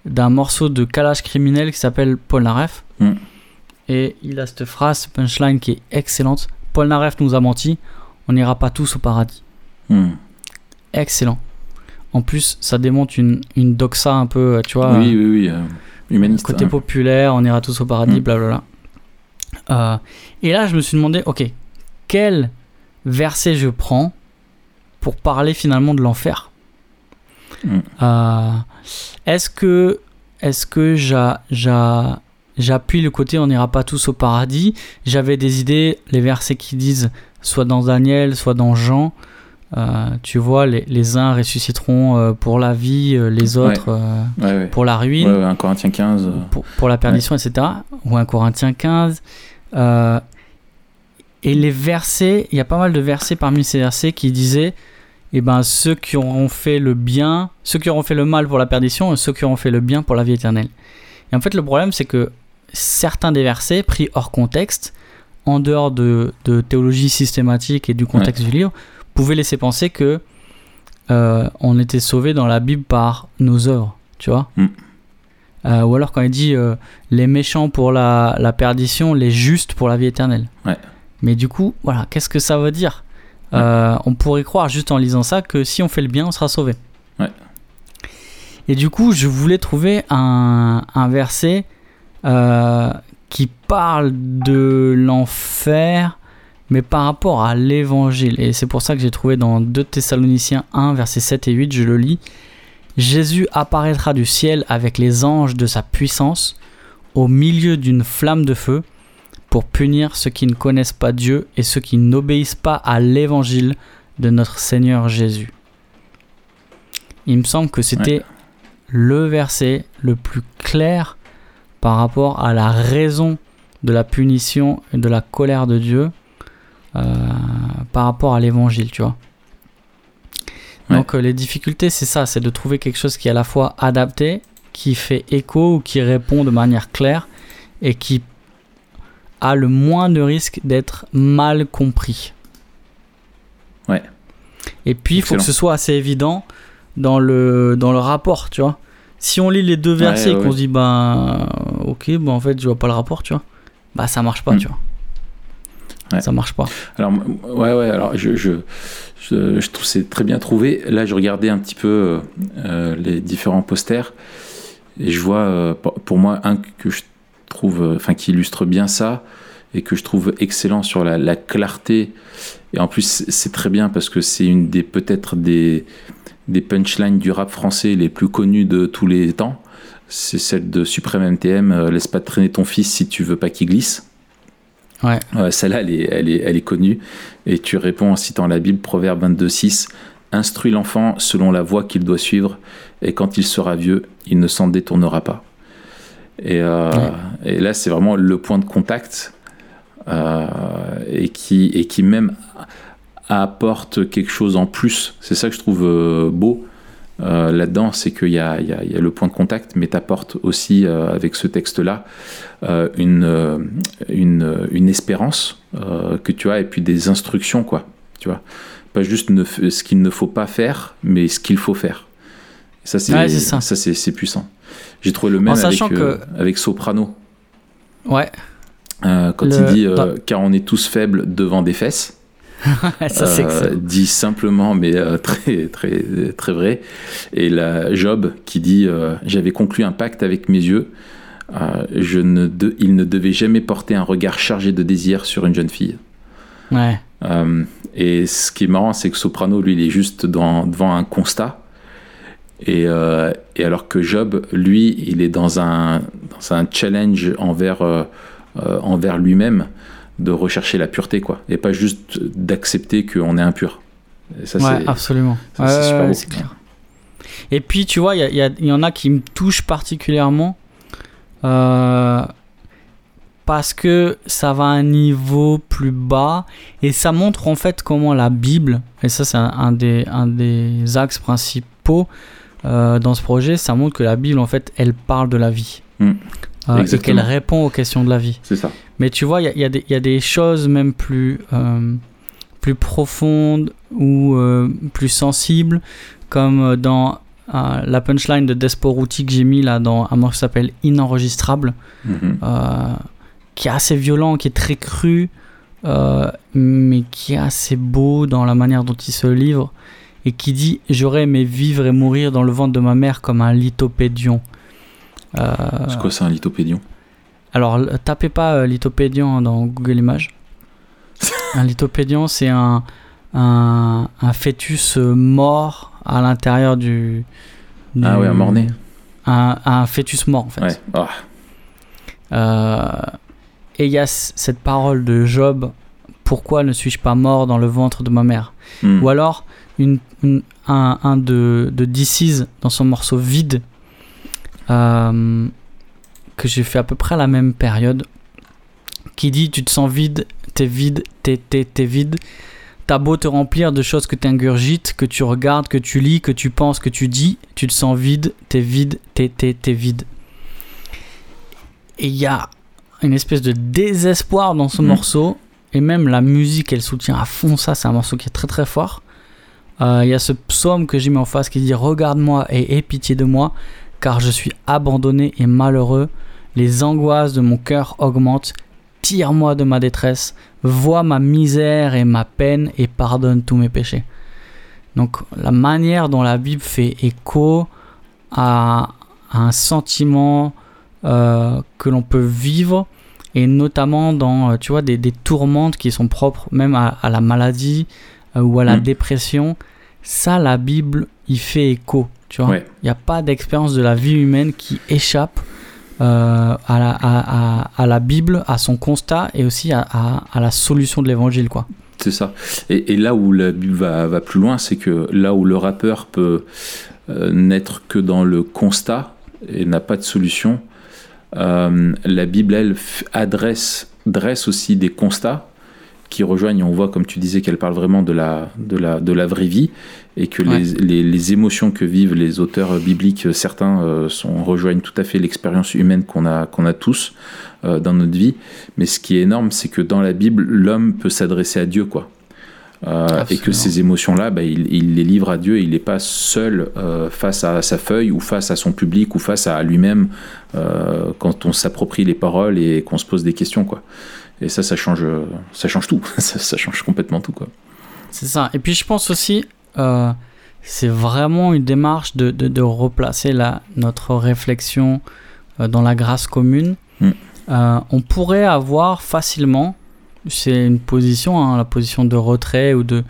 d'un morceau de Kalash criminel qui s'appelle Paul Naref. Mm. Et il a cette phrase, punchline qui est excellente. Paul Naref nous a menti, on n'ira pas tous au paradis. Hmm. Excellent. En plus, ça démonte une, une doxa un peu, euh, tu vois, Oui, oui, oui. euh, humaniste. côté hein. populaire, on ira tous au paradis, Mm. blablabla. Euh, et là, je me suis demandé, ok, quel verset je prends pour parler finalement de l'enfer? Mm. Euh, Est-ce que, est-ce que j'a- j'a- j'appuie le côté on n'ira pas tous au paradis? J'avais des idées, les versets qui disent soit dans Daniel, soit dans Jean. euh, tu vois, les, les uns ressusciteront euh, pour la vie, euh, les autres Ouais, ouais. pour la ruine Ouais, ouais, un Corinthien 15. euh, pour, pour la perdition, etc. Ou un Corinthien 15. Euh, et les versets, il y a pas mal de versets parmi ces versets qui disaient eh ben, ceux qui auront fait le bien, ceux qui auront fait le mal pour la perdition et ceux qui auront fait le bien pour la vie éternelle. Et en fait, le problème, c'est que certains des versets, pris hors contexte, en dehors de, de théologie systématique et du contexte du livre, pouvaient laisser penser que euh, on était sauvé dans la Bible par nos œuvres, tu vois. Mm. Euh, ou alors quand il dit euh, les méchants pour la, la perdition, les justes pour la vie éternelle. Ouais. Mais du coup, voilà, qu'est-ce que ça veut dire? Euh, On pourrait croire juste en lisant ça que si on fait le bien, on sera sauvé. Ouais. Et du coup, je voulais trouver un, un verset euh, qui parle de l'enfer, mais par rapport à l'évangile. Et c'est pour ça que j'ai trouvé dans 2 Thessaloniciens 1, versets 7 et 8, je le lis. Jésus apparaîtra du ciel avec les anges de sa puissance au milieu d'une flamme de feu pour punir ceux qui ne connaissent pas Dieu et ceux qui n'obéissent pas à l'évangile de notre Seigneur Jésus. Il me semble que c'était le verset le plus clair par rapport à la raison de la punition et de la colère de Dieu euh, par rapport à l'évangile, tu vois. Ouais. Donc euh, les difficultés, c'est ça, c'est de trouver quelque chose qui est à la fois adapté, qui fait écho ou qui répond de manière claire et qui a le moins de risque d'être mal compris. Ouais. Et puis il faut que ce soit assez évident dans le, dans le rapport, tu vois. Si on lit les deux versets Ouais, et qu'on ouais. se dit, ben, ok, ben en fait, je vois pas le rapport, tu vois. Bah, ça marche pas, Mm. tu vois. Ouais. Ça marche pas. Alors, ouais, ouais, alors je, je, je, je trouve c'est très bien trouvé. Là, je regardais un petit peu euh, euh, les différents posters et je vois, euh, pour moi, un que je trouve, euh, enfin, qui illustre bien ça et que je trouve excellent sur la, la clarté. Et en plus, c'est- c'est très bien parce que c'est une des, peut-être des, des punchlines du rap français les plus connues de tous les temps. C'est celle de Supreme MTM, euh, Laisse pas traîner ton fils si tu veux pas qu'il glisse. Ouais. Euh, Celle-là, elle est, elle, est, elle est connue. Et tu réponds en citant la Bible, Proverbe 22.6 Instruis l'enfant selon la voie qu'il doit suivre, et quand il sera vieux, il ne s'en détournera pas. Et, euh, Ouais. et là, c'est vraiment le point de contact. Euh, et, qui, et qui même apporte quelque chose en plus. C'est ça que je trouve euh, beau. Euh, là-dedans, c'est qu'il y, y, y a, le point de contact, mais t'apporte aussi euh, avec ce texte-là une, une, une, espérance que tu as et puis des instructions, quoi. Tu vois, pas juste ne, ce qu'il ne faut pas faire, mais ce qu'il faut faire. ça, c'est Ouais, c'est ça, ça. c'est puissant. J'ai trouvé le même avec, euh, que- avec Soprano. Ouais, Euh, quand Le- il dit euh, dans- car on est tous faibles devant des fesses, ça c'est euh, dit simplement mais très très très vrai. Et la Job qui dit j'avais conclu un pacte avec mes yeux. je ne de- il ne devait jamais porter un regard chargé de désir sur une jeune fille. Ouais, et ce qui est marrant, c'est que Soprano, lui, il est juste dans- devant un constat. Et, euh, et alors que Job, lui, il est dans un, dans un challenge envers, euh, euh, envers lui-même de rechercher la pureté, quoi. Et pas juste d'accepter qu'on est impur. Et ça, ouais absolument. ça, c'est super beau. clair. Et puis, tu vois, il y, en a qui me touchent particulièrement parce que ça va à un niveau plus bas et ça montre en fait comment la Bible, et ça c'est un, un des, un des axes principaux euh, dans ce projet, ça montre que la Bible en fait elle parle de la vie. Mm. Euh, et qu'elle répond aux questions de la vie. C'est ça. Mais tu vois, il y a, y des- il y a des choses même plus, euh, plus profondes ou plus sensibles, comme dans la punchline de Desporuti que j'ai mis là dans un morceau qui s'appelle Inenregistrable, Mhm. qui est assez violent, qui est très cru, euh, mais qui est assez beau dans la manière dont il se livre, et qui dit J'aurais aimé vivre et mourir dans le ventre de ma mère comme un lithopédion. Euh, C'est quoi ça, un lithopédion alors, tapez pas euh, lithopédion dans Google Images. un lithopédion, c'est un, un, un fœtus euh, mort à l'intérieur du, du- Ah ouais, un mort-né. Un, un fœtus mort, en fait. Ouais. Ah, Euh, et il y a cette parole de Job Pourquoi ne suis-je pas mort dans le ventre de ma mère? Hmm. Ou alors, une, une- un, un de, de DC's dans son morceau Vide, euh, que j'ai fait à peu près à la même période, qui dit Tu te sens vide, t'es vide, t'es, t'es, t'es vide. T'as beau te remplir de choses que t'ingurgites, que tu regardes, que tu lis, que tu penses, que tu dis, tu te sens vide, t'es vide, t'es, t'es, t'es vide. Et il y a une espèce de désespoir dans ce Mhm. morceau. Et même la musique, elle soutient à fond ça. C'est un morceau qui est très très fort. Euh, Il y a ce psaume que j'ai mis en face qui dit Regarde-moi et aie pitié de moi, car je suis abandonné et malheureux. Les angoisses de mon cœur augmentent. Tire-moi de ma détresse. Vois ma misère et ma peine et pardonne tous mes péchés. Donc, la manière dont la Bible fait écho à, à un sentiment euh, que l'on peut vivre et notamment dans euh, tu vois des, des tourmentes qui sont propres même à, à la maladie euh, ou à la Mm. dépression ça la Bible y fait écho tu vois Ouais. il n'y a pas d'expérience de la vie humaine qui échappe euh, à, la, à, à- à la Bible à son constat et aussi à, la solution de l'évangile quoi C'est ça. Et, et là où la Bible va, va plus loin, c'est que là où le rappeur peut euh, n'être que dans le constat et n'a pas de solution, euh, la Bible, elle, adresse, dresse aussi des constats qui rejoignent, on voit comme tu disais qu'elle parle vraiment de la, de la, de la vraie vie et que Ouais. les, les, les émotions que vivent les auteurs bibliques, euh, certains euh, sont, rejoignent tout à fait l'expérience humaine qu'on a, qu'on a tous euh, dans notre vie. Mais ce qui est énorme, c'est que dans la Bible, l'homme peut s'adresser à Dieu, quoi. Euh, et que ces émotions-là, bah, il, il les livre à Dieu, il n'est pas seul euh, face à sa feuille ou face à son public ou face à lui-même euh, quand on s'approprie les paroles et qu'on se pose des questions. Quoi. Et ça, ça change, ça change tout, ça, ça change complètement tout. Quoi. C'est ça. Et puis je pense aussi, euh, c'est vraiment une démarche de, de, de replacer la, notre réflexion euh, dans la grâce commune. Mm. Euh, on pourrait avoir facilement, c'est une position, hein, la position de retrait ou de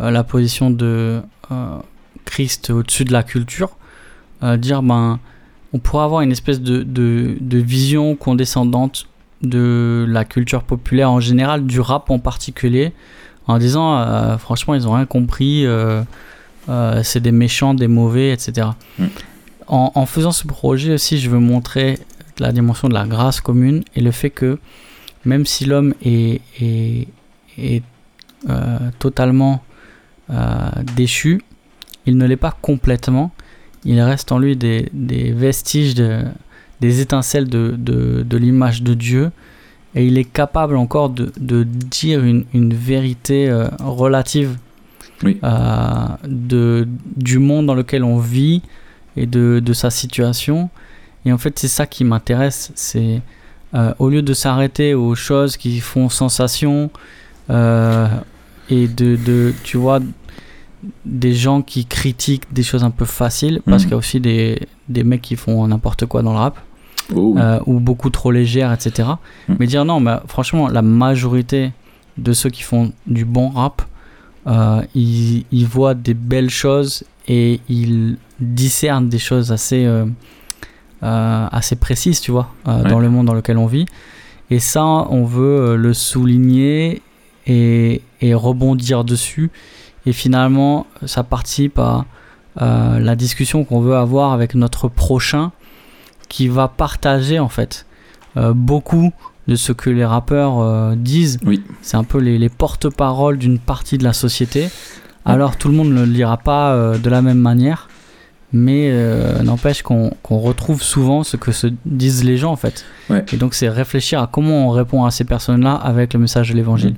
euh, la position de euh, Christ au-dessus de la culture, euh, dire ben, on pourrait avoir une espèce de, de vision condescendante de la culture populaire en général, du rap en particulier, en disant euh, franchement ils ont rien compris, euh, euh, c'est des méchants, des mauvais, etc. Mm. En, en faisant ce projet aussi, je veux montrer la dimension de la grâce commune et le fait que même si l'homme est, est, est totalement déchu, il ne l'est pas complètement. Il reste en lui des, des vestiges, de, des étincelles de, de, de l'image de Dieu. Et il est capable encore de, de dire une, une vérité euh, relative Oui. euh, de, du monde dans lequel on vit et de, de sa situation. Et en fait, c'est ça qui m'intéresse. C'est euh, au lieu de s'arrêter aux choses qui font sensation et de, de, tu vois, des gens qui critiquent des choses un peu faciles, parce Mhm. qu'il y a aussi des, des mecs qui font n'importe quoi dans le rap Oh, oui. euh, ou beaucoup trop légères, etc. Mm. Mais dire non, mais franchement, la majorité de ceux qui font du bon rap, euh, ils, ils voient des belles choses et ils discernent des choses assez, euh, assez précises, tu vois, Ouais. dans le monde dans lequel on vit. Et ça, on veut le souligner et, et rebondir dessus. Et finalement, ça participe à euh, la discussion qu'on veut avoir avec notre prochain qui va partager en fait euh, beaucoup de ce que les rappeurs euh, disent. Oui. C'est un peu les, les porte-paroles d'une partie de la société. Alors tout le monde ne le lira pas euh, de la même manière, mais n'empêche qu'on retrouve souvent ce que se disent les gens en fait. Ouais. Et donc c'est réfléchir à comment on répond à ces personnes-là avec le message de l'évangile.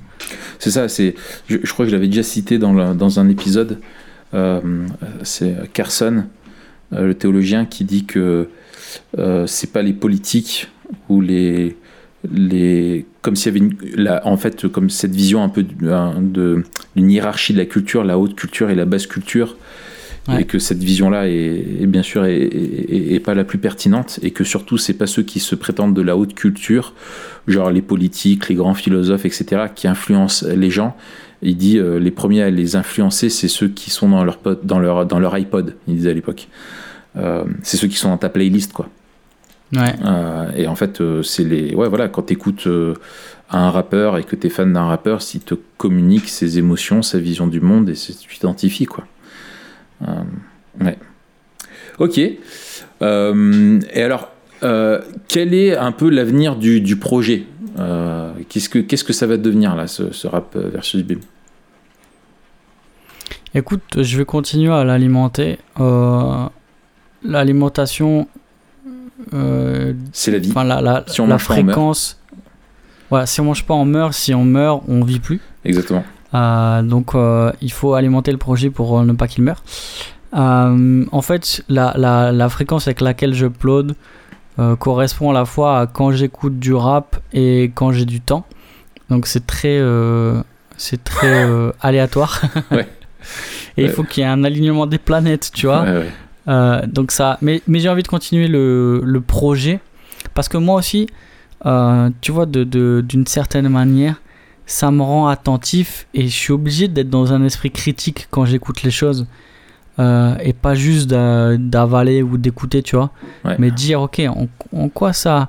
C'est ça, je, je crois que je l'avais déjà cité dans, la- dans un épisode. c'est Carson, le théologien, qui dit que euh, c'est pas les politiques ou les, les comme s'il y avait une, la- en fait comme cette vision un peu de, un- de une hiérarchie de la culture, la haute culture et la basse culture. Ouais. Et que cette vision-là est, est bien sûr est, est- est pas la plus pertinente et que surtout c'est pas ceux qui se prétendent de la haute culture, genre les politiques, les grands philosophes, etc., qui influencent les gens. Il dit euh, les premiers à les influencer, c'est ceux qui sont dans leur, dans leur, dans leur iPod, il disait à l'époque. Euh, c'est ceux qui sont dans ta playlist, quoi. Ouais. Euh, et en fait, euh, c'est les. Ouais, voilà, quand tu écoutes un rappeur et que tu es fan d'un rappeur, s'il te communique ses émotions, sa vision du monde, et tu t'identifies, quoi. Ouais. Ok. Euh, et alors, euh, quel est un peu l'avenir du, du projet? Euh, Qu'est-ce que qu'est-ce que ça va devenir, là, ce, ce rap versus BIM? Écoute, je vais continuer à l'alimenter. L'alimentation, euh, C'est la vie. enfin la, la, Si on la mange pas, on meurt. fréquence. Ouais, si on mange pas, on meurt. Si on meurt, on vit plus. Exactement. Euh, donc euh, il faut alimenter le projet pour ne pas qu'il meure. En fait, la, la, la fréquence avec laquelle je upload correspond à la fois à quand j'écoute du rap et quand j'ai du temps. Donc c'est très, c'est très aléatoire. Ouais. et il faut qu'il y ait un alignement des planètes, tu vois. Ouais, ouais. Euh, donc ça, mais, mais j'ai envie de continuer le, le projet parce que moi aussi, euh, tu vois, de, de- d'une certaine manière, ça me rend attentif et je suis obligé d'être dans un esprit critique quand j'écoute les choses euh, et pas juste d'a- d'avaler ou d'écouter, tu vois, Ouais. mais dire ok, en, en quoi ça,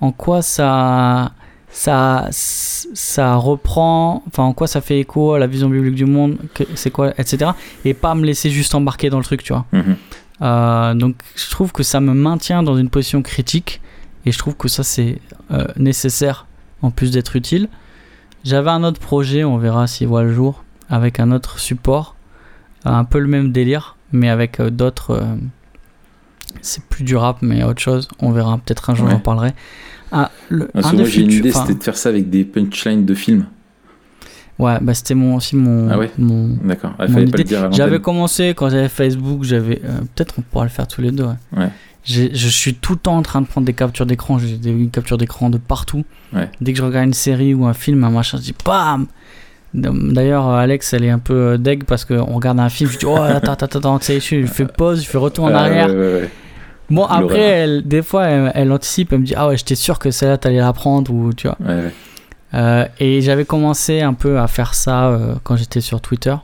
en quoi ça, ça, ça reprend, enfin en quoi ça fait écho à la vision biblique du monde, c'est quoi, etc. Et pas me laisser juste embarquer dans le truc, tu vois. Mhm. Euh, donc je trouve que ça me maintient dans une position critique et je trouve que ça c'est euh, nécessaire en plus d'être utile. J'avais un autre projet, on verra s'il voit le jour, avec un autre support, un peu le même délire, mais avec euh, d'autres... c'est plus du rap, mais autre chose. On verra, peut-être un jour Ouais. j'en parlerai. Ah, le- un moi, j'ai une idée, c'était de faire ça avec des punchlines de films. Ouais, bah c'était mon, aussi mon... Ah ouais mon, D'accord. Pas le dire. J'avais commencé quand j'avais Facebook, j'avais euh, peut-être on pourra le faire tous les deux. Ouais. Ouais. Je suis tout le temps en train de prendre des captures d'écran, j'ai des captures d'écran de partout. Ouais. Dès que je regarde une série ou un film, un machin, je dis bam. D'ailleurs, Alex, elle est un peu euh, deg parce qu'on regarde un film, je dis oh attends attends attends, tu sais, je fais pause, je fais retour en Ah, arrière. ouais, ouais, ouais. Bon après, elle, des fois, elle, elle anticipe, elle me dit ah ouais, j'étais sûr que celle-là t'allais la prendre ou tu vois. Ouais, ouais. Euh, et j'avais commencé un peu à faire ça euh, quand j'étais sur Twitter.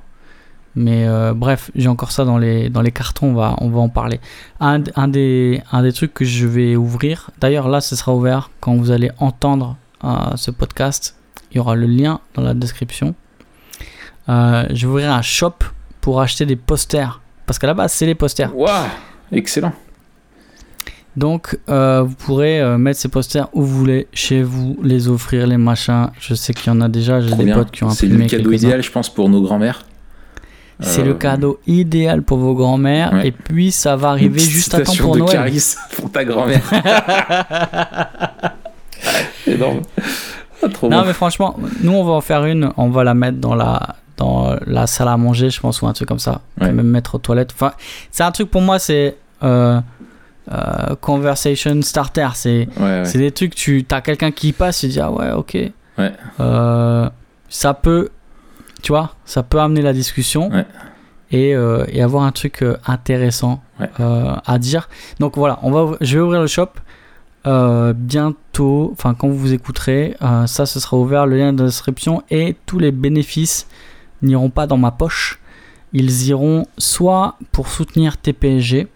Mais euh, bref, j'ai encore ça dans les, dans les cartons, on va, on va en parler. Un, des, un des trucs que je vais ouvrir, d'ailleurs là ce sera ouvert quand vous allez entendre ce podcast, il y aura le lien dans la description. Je vais ouvrir un shop pour acheter des posters. Parce qu'à la base c'est les posters. Waouh Excellent. Donc, euh, vous pourrez euh, mettre ces posters où vous voulez, chez vous, les offrir, les machins. Je sais qu'il y en a déjà, j'ai des bien. potes qui ont C'est imprimé le cadeau idéal, je pense, pour nos grands-mères. C'est Euh, le cadeau idéal pour vos grands-mères. Ouais. Et puis, ça va arriver juste à temps pour de Noël. Caris pour ta grand-mère. Énorme. Ah, trop Non, bon. mais franchement, nous, on va en faire une. On va la mettre dans la, dans la salle à manger, je pense, ou un truc comme ça. Ouais. Même mettre aux toilettes. Enfin, c'est un truc pour moi, c'est euh, euh, conversation starter. C'est Ouais, des trucs, tu as quelqu'un qui passe, tu dis, ah ouais, ok. Ouais. Euh, ça peut, tu vois, ça peut amener la discussion. Et, euh, et avoir un truc intéressant à dire. Donc voilà, on va, je vais ouvrir le shop bientôt, enfin quand vous vous écouterez, ça ce sera ouvert, le lien de description et tous les bénéfices n'iront pas dans ma poche. Ils iront soit pour soutenir TPSG,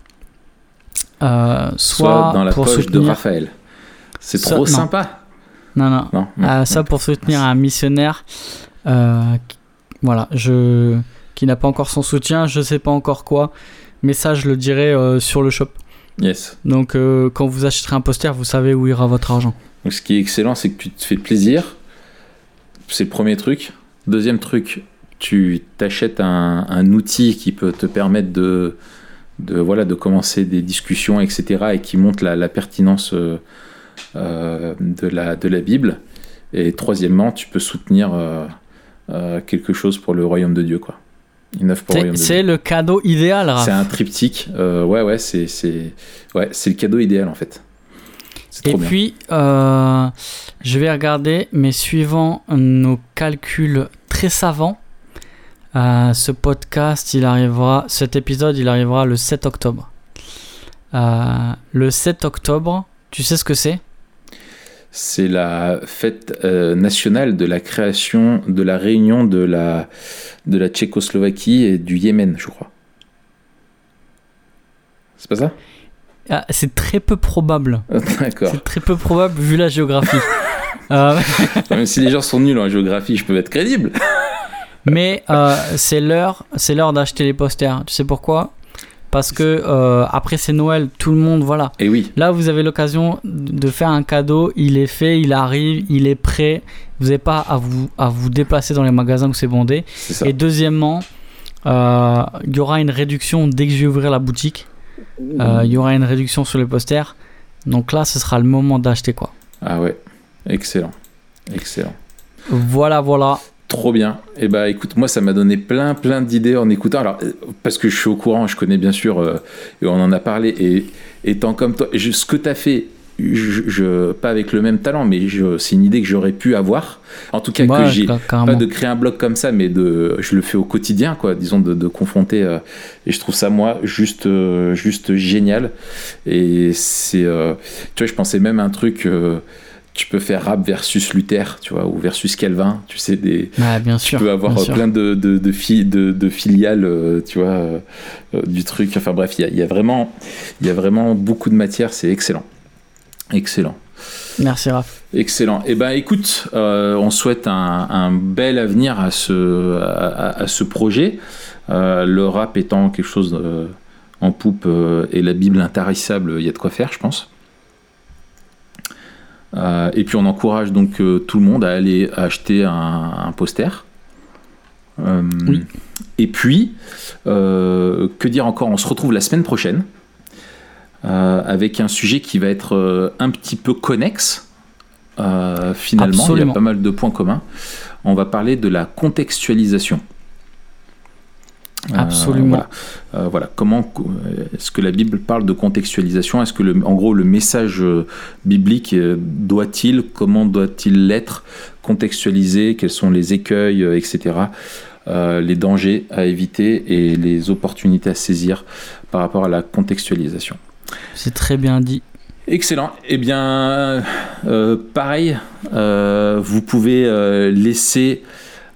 soit, Soit dans la pour poche de soutenir. Raphaël. C'est trop sympa. Non, non, Non, non, ah, ça pour soutenir un missionnaire euh, qui- voilà, je, qui n'a pas encore son soutien, je sais pas encore quoi, mais ça je le dirai euh, sur le shop. Yes. Donc euh, quand vous achèterez un poster, vous savez où ira votre argent. Donc, ce qui est excellent, c'est que tu te fais plaisir. C'est le premier truc. Deuxième truc, tu t'achètes un, un outil qui peut te permettre de, de, voilà, de commencer des discussions, etc. et qui montre la, la pertinence euh, euh, de, la, de la Bible. Et troisièmement, tu peux soutenir euh, quelque chose pour le royaume de Dieu. Quoi. C'est le cadeau idéal. C'est un triptyque. euh, ouais, ouais, c'est, c'est, ouais, c'est le cadeau idéal en fait. Et trop bien. puis, euh, je vais regarder, mais suivant nos calculs très savants, euh, ce podcast, il arrivera, cet épisode, il arrivera le 7 octobre. Euh, le 7 octobre, tu sais ce que c'est? C'est la fête euh, nationale de la création, de la réunion de la, de la Tchécoslovaquie et du Yémen, je crois. C'est pas ça? Ah, C'est très peu probable. D'accord. C'est très peu probable vu la géographie. Euh, Même si les gens sont nuls en géographie, je peux être crédible. mais euh, c'est l'heure, c'est l'heure d'acheter les posters. Tu sais pourquoi? Parce que euh, après c'est Noël, tout le monde, voilà. Et oui, Là, vous avez l'occasion de faire un cadeau. Il est fait, il arrive, il est prêt. Vous n'avez pas à vous, à vous déplacer dans les magasins où c'est bondé. Et deuxièmement, euh, il y aura une réduction dès que je vais ouvrir la boutique. Il y aura une réduction sur les posters. Donc là, ce sera le moment d'acheter quoi. Ah ouais, excellent. Excellent. Voilà, voilà. Trop bien. Et bah écoute, moi ça m'a donné plein plein d'idées en écoutant. Alors euh, parce que je suis au courant, je connais bien sûr euh, et on en a parlé. Et étant comme toi, je- ce que tu as fait, je, je- pas avec le même talent, mais c'est une idée que j'aurais pu avoir. En tout cas que j'ai pas de créer un blog comme ça, mais de, je le fais au quotidien, quoi. Disons de, de confronter. euh, et je trouve ça moi juste euh, juste génial. Et c'est, tu vois, je pensais même à un truc. Tu peux faire rap versus Luther, tu vois, ou versus Calvin, tu sais, des, Ouais, bien tu sûr. peux avoir euh, plein de, de, de, fi- de- de filiales, euh, tu vois, euh, du truc. Enfin bref, il y a, y a vraiment, y a vraiment beaucoup de matière. C'est excellent, excellent, Merci Raph. excellent. Et ben écoute, euh, on souhaite un, un bel avenir à ce, à, à- à ce projet. Euh, le rap étant quelque chose en poupe et la Bible intarissable, il y a de quoi faire, je pense. Euh, et puis on encourage donc euh, tout le monde à aller acheter un, un poster. Euh, Oui. Et puis, que dire encore? On se retrouve la semaine prochaine avec un sujet qui va être un petit peu connexe. Finalement, il y a pas mal de points communs. On va parler de la contextualisation. Euh, Absolument. voilà. Euh, voilà. Comment euh, est-ce que la Bible parle de contextualisation? Est-ce que, le, en gros, le message biblique doit-il, comment doit-il l'être contextualisé? Quels sont les écueils, etc. euh, les dangers à éviter et les opportunités à saisir par rapport à la contextualisation? C'est très bien dit. Excellent. Eh bien, euh, pareil, euh, vous pouvez laisser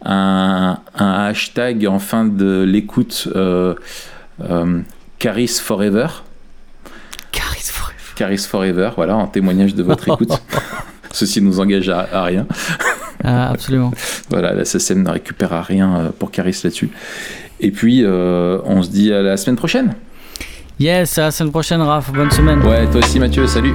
un, un hashtag en fin de l'écoute euh, euh, Caris Forever. Caris Forever. Caris Forever, voilà, en témoignage de votre écoute. Ceci ne nous engage à, à rien. Ah, absolument. Voilà, la SSM ne récupérera rien euh, pour Caris là-dessus. Et puis, euh, on se dit à la semaine prochaine. Yes, à la semaine prochaine, Raph. Bonne semaine. Ouais, toi aussi, Mathieu. Salut.